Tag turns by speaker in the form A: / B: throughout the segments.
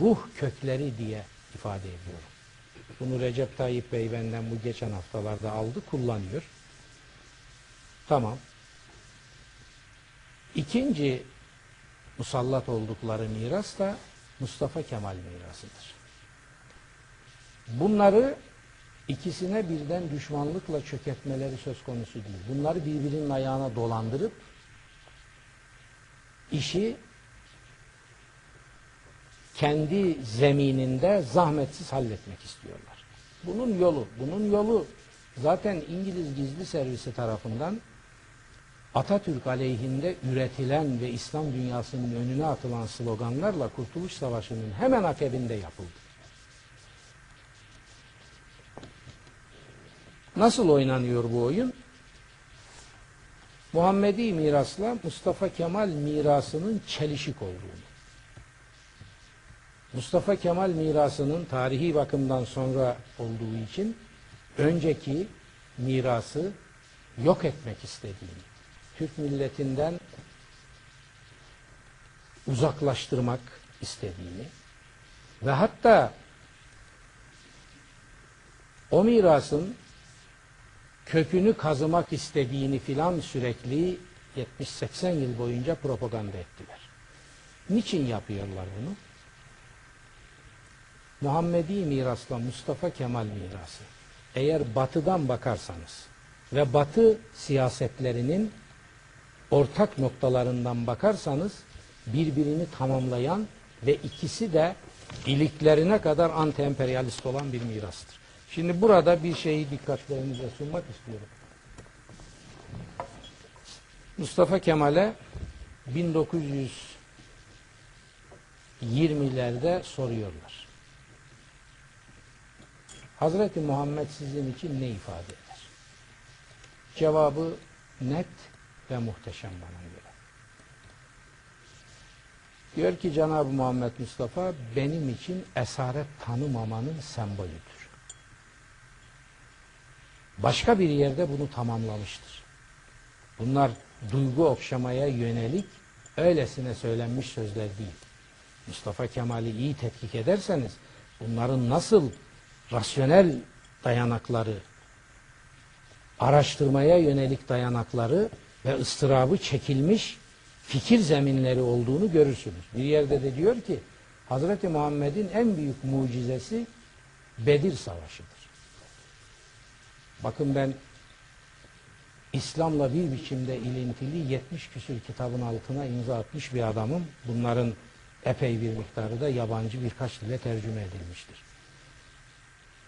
A: ruh kökleri diye ifade ediyorum. Bunu Recep Tayyip Bey benden bu geçen haftalarda aldı, kullanıyor. Tamam. İkinci musallat oldukları miras da Mustafa Kemal mirasıdır. Bunları ikisine birden düşmanlıkla çökertmeleri söz konusu değil. Bunları birbirinin ayağına dolandırıp işi kendi zemininde zahmetsiz halletmek istiyorlar. Bunun yolu, bunun yolu zaten İngiliz gizli servisi tarafından Atatürk aleyhinde üretilen ve İslam dünyasının önüne atılan sloganlarla Kurtuluş Savaşı'nın hemen akabinde yapıldı. Nasıl oynanıyor bu oyun? Muhammedi mirasla Mustafa Kemal mirasının çelişik olduğunu. Mustafa Kemal mirasının tarihi bakımdan sonra olduğu için önceki mirası yok etmek istediğini, Türk milletinden uzaklaştırmak istediğini ve hatta o mirasın kökünü kazımak istediğini filan sürekli 70-80 yıl boyunca propaganda ettiler. Niçin yapıyorlar bunu? Muhammedi mirasla Mustafa Kemal mirası. Eğer batıdan bakarsanız ve batı siyasetlerinin ortak noktalarından bakarsanız birbirini tamamlayan ve ikisi de iliklerine kadar anti-emperyalist olan bir mirastır. Şimdi burada bir şeyi dikkatlerinize sunmak istiyorum. Mustafa Kemal'e 1920'lerde soruyorlar. Hazreti Muhammed sizin için ne ifade eder? Cevabı net ve muhteşem bana göre. Diyor ki Cenab-ı Muhammed Mustafa benim için esaret tanımamanın sembolüdür. Başka bir yerde bunu tamamlamıştır. Bunlar duygu okşamaya yönelik öylesine söylenmiş sözler değil. Mustafa Kemal'i iyi tetkik ederseniz bunların nasıl rasyonel dayanakları, araştırmaya yönelik dayanakları ve ıstırabı çekilmiş fikir zeminleri olduğunu görürsünüz. Bir yerde de diyor ki Hazreti Muhammed'in en büyük mucizesi Bedir Savaşı'dır. Bakın ben İslam'la bir biçimde ilintili 70 küsür kitabın altına imza atmış bir adamım. Bunların epey bir miktarı da yabancı birkaç dile tercüme edilmiştir.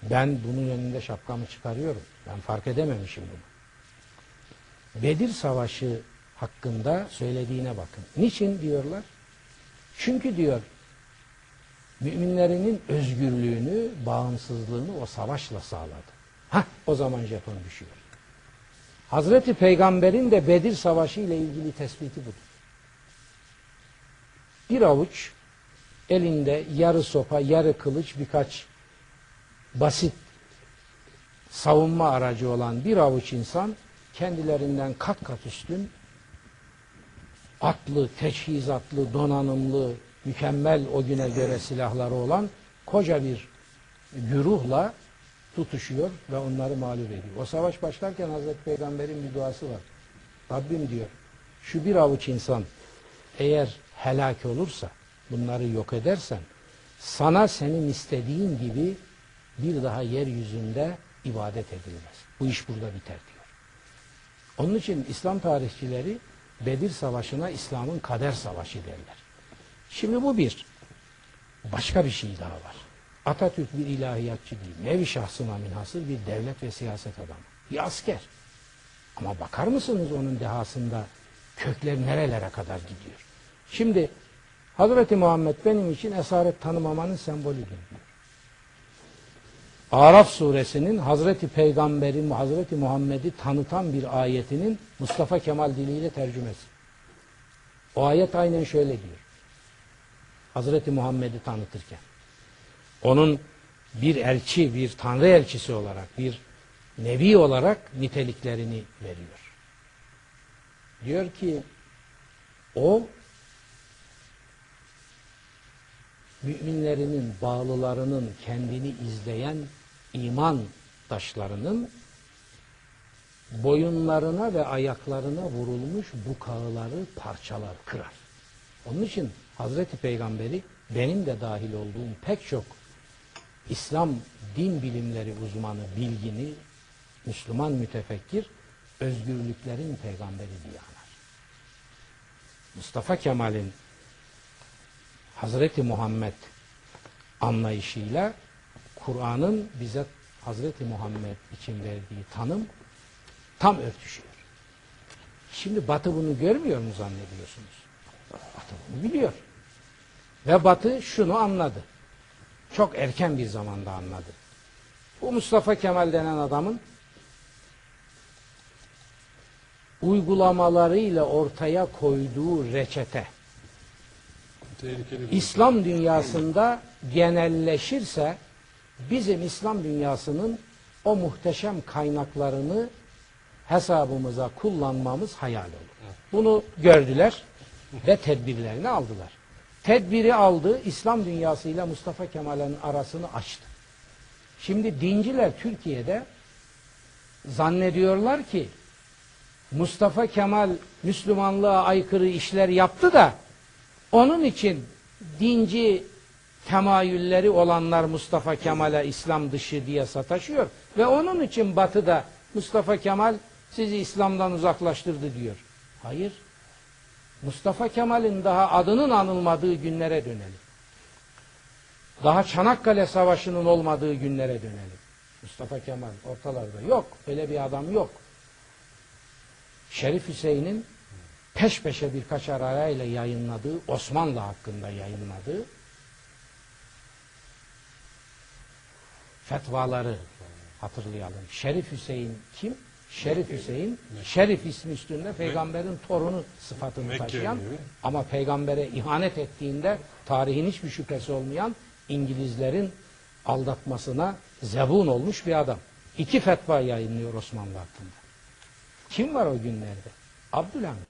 A: Ben bunun önünde şapkamı çıkarıyorum. Ben fark edememişim bunu. Bedir Savaşı hakkında söylediğine bakın. Niçin diyorlar? Çünkü diyor müminlerinin özgürlüğünü, bağımsızlığını o savaşla sağladı. Ha, o zaman jeton düşüyor. Hazreti Peygamber'in de Bedir Savaşı ile ilgili tespiti budur. Bir avuç elinde yarı sopa, yarı kılıç birkaç basit savunma aracı olan bir avuç insan kendilerinden kat kat üstün atlı, teçhizatlı, donanımlı, mükemmel o güne göre silahları olan koca bir güruhla tutuşuyor ve onları mağlup ediyor. O savaş başlarken Hazreti Peygamber'in bir duası var. Rabbim diyor, şu bir avuç insan eğer helak olursa, bunları yok edersen, sana senin istediğin gibi bir daha yeryüzünde ibadet edilmez. Bu iş burada biter diyor. Onun için İslam tarihçileri Bedir Savaşı'na İslam'ın kader savaşı derler. Şimdi bu bir. Başka bir şey daha var. Atatürk bir ilahiyatçı değil. Nevi şahsına minhasır bir devlet ve siyaset adamı. Bir asker. Ama bakar mısınız onun dehasında kökler nerelere kadar gidiyor? Şimdi Hazreti Muhammed benim için esaret tanımamanın sembolüdür diyor. Araf suresinin Hazreti Peygamber'i, Hazreti Muhammed'i tanıtan bir ayetinin Mustafa Kemal diliyle tercümesi. O ayet aynen şöyle diyor. Hazreti Muhammed'i tanıtırken. Onun bir elçi, bir tanrı elçisi olarak, bir nebi olarak niteliklerini veriyor. Diyor ki o müminlerinin, bağlılarının, kendini izleyen iman taşlarının boyunlarına ve ayaklarına vurulmuş bukağıları parçalar, kırar. Onun için Hazreti Peygamberi benim de dahil olduğum pek çok İslam din bilimleri uzmanı, bilgini, Müslüman mütefekkir, özgürlüklerin peygamberi diye anar. Mustafa Kemal'in Hazreti Muhammed anlayışıyla Kur'an'ın bize Hazreti Muhammed için verdiği tanım tam örtüşüyor. Şimdi Batı bunu görmüyor mu zannediyorsunuz? Batı bunu biliyor. Ve Batı şunu anladı. Çok erken bir zamanda anladı. Bu Mustafa Kemal denen adamın uygulamalarıyla ortaya koyduğu reçete İslam dünyasında genelleşirse bizim İslam dünyasının o muhteşem kaynaklarını hesabımıza kullanmamız hayal olur. Bunu gördüler ve tedbirlerini aldılar. Tedbiri aldı, İslam dünyasıyla Mustafa Kemal'in arasını açtı. Şimdi dinciler Türkiye'de zannediyorlar ki Mustafa Kemal Müslümanlığa aykırı işler yaptı da onun için dinci temayülleri olanlar Mustafa Kemal'e İslam dışı diye sataşıyor ve onun için Batı'da Mustafa Kemal sizi İslam'dan uzaklaştırdı diyor. Hayır. Mustafa Kemal'in daha adının anılmadığı günlere dönelim. Daha Çanakkale Savaşı'nın olmadığı günlere dönelim. Mustafa Kemal ortalarda yok. Öyle bir adam yok. Şerif Hüseyin'in peş peşe birkaç arayla yayınladığı, Osmanlı hakkında yayınladığı fetvaları hatırlayalım. Şerif Hüseyin kim? Şerif Hüseyin, Şerif ismi üstünde peygamberin torunu sıfatını taşıyan ama peygambere ihanet ettiğinde tarihin hiçbir şüphesi olmayan İngilizlerin aldatmasına zebun olmuş bir adam. İki fetva yayınlıyor Osmanlı hakkında. Kim var o günlerde? Abdülhamit.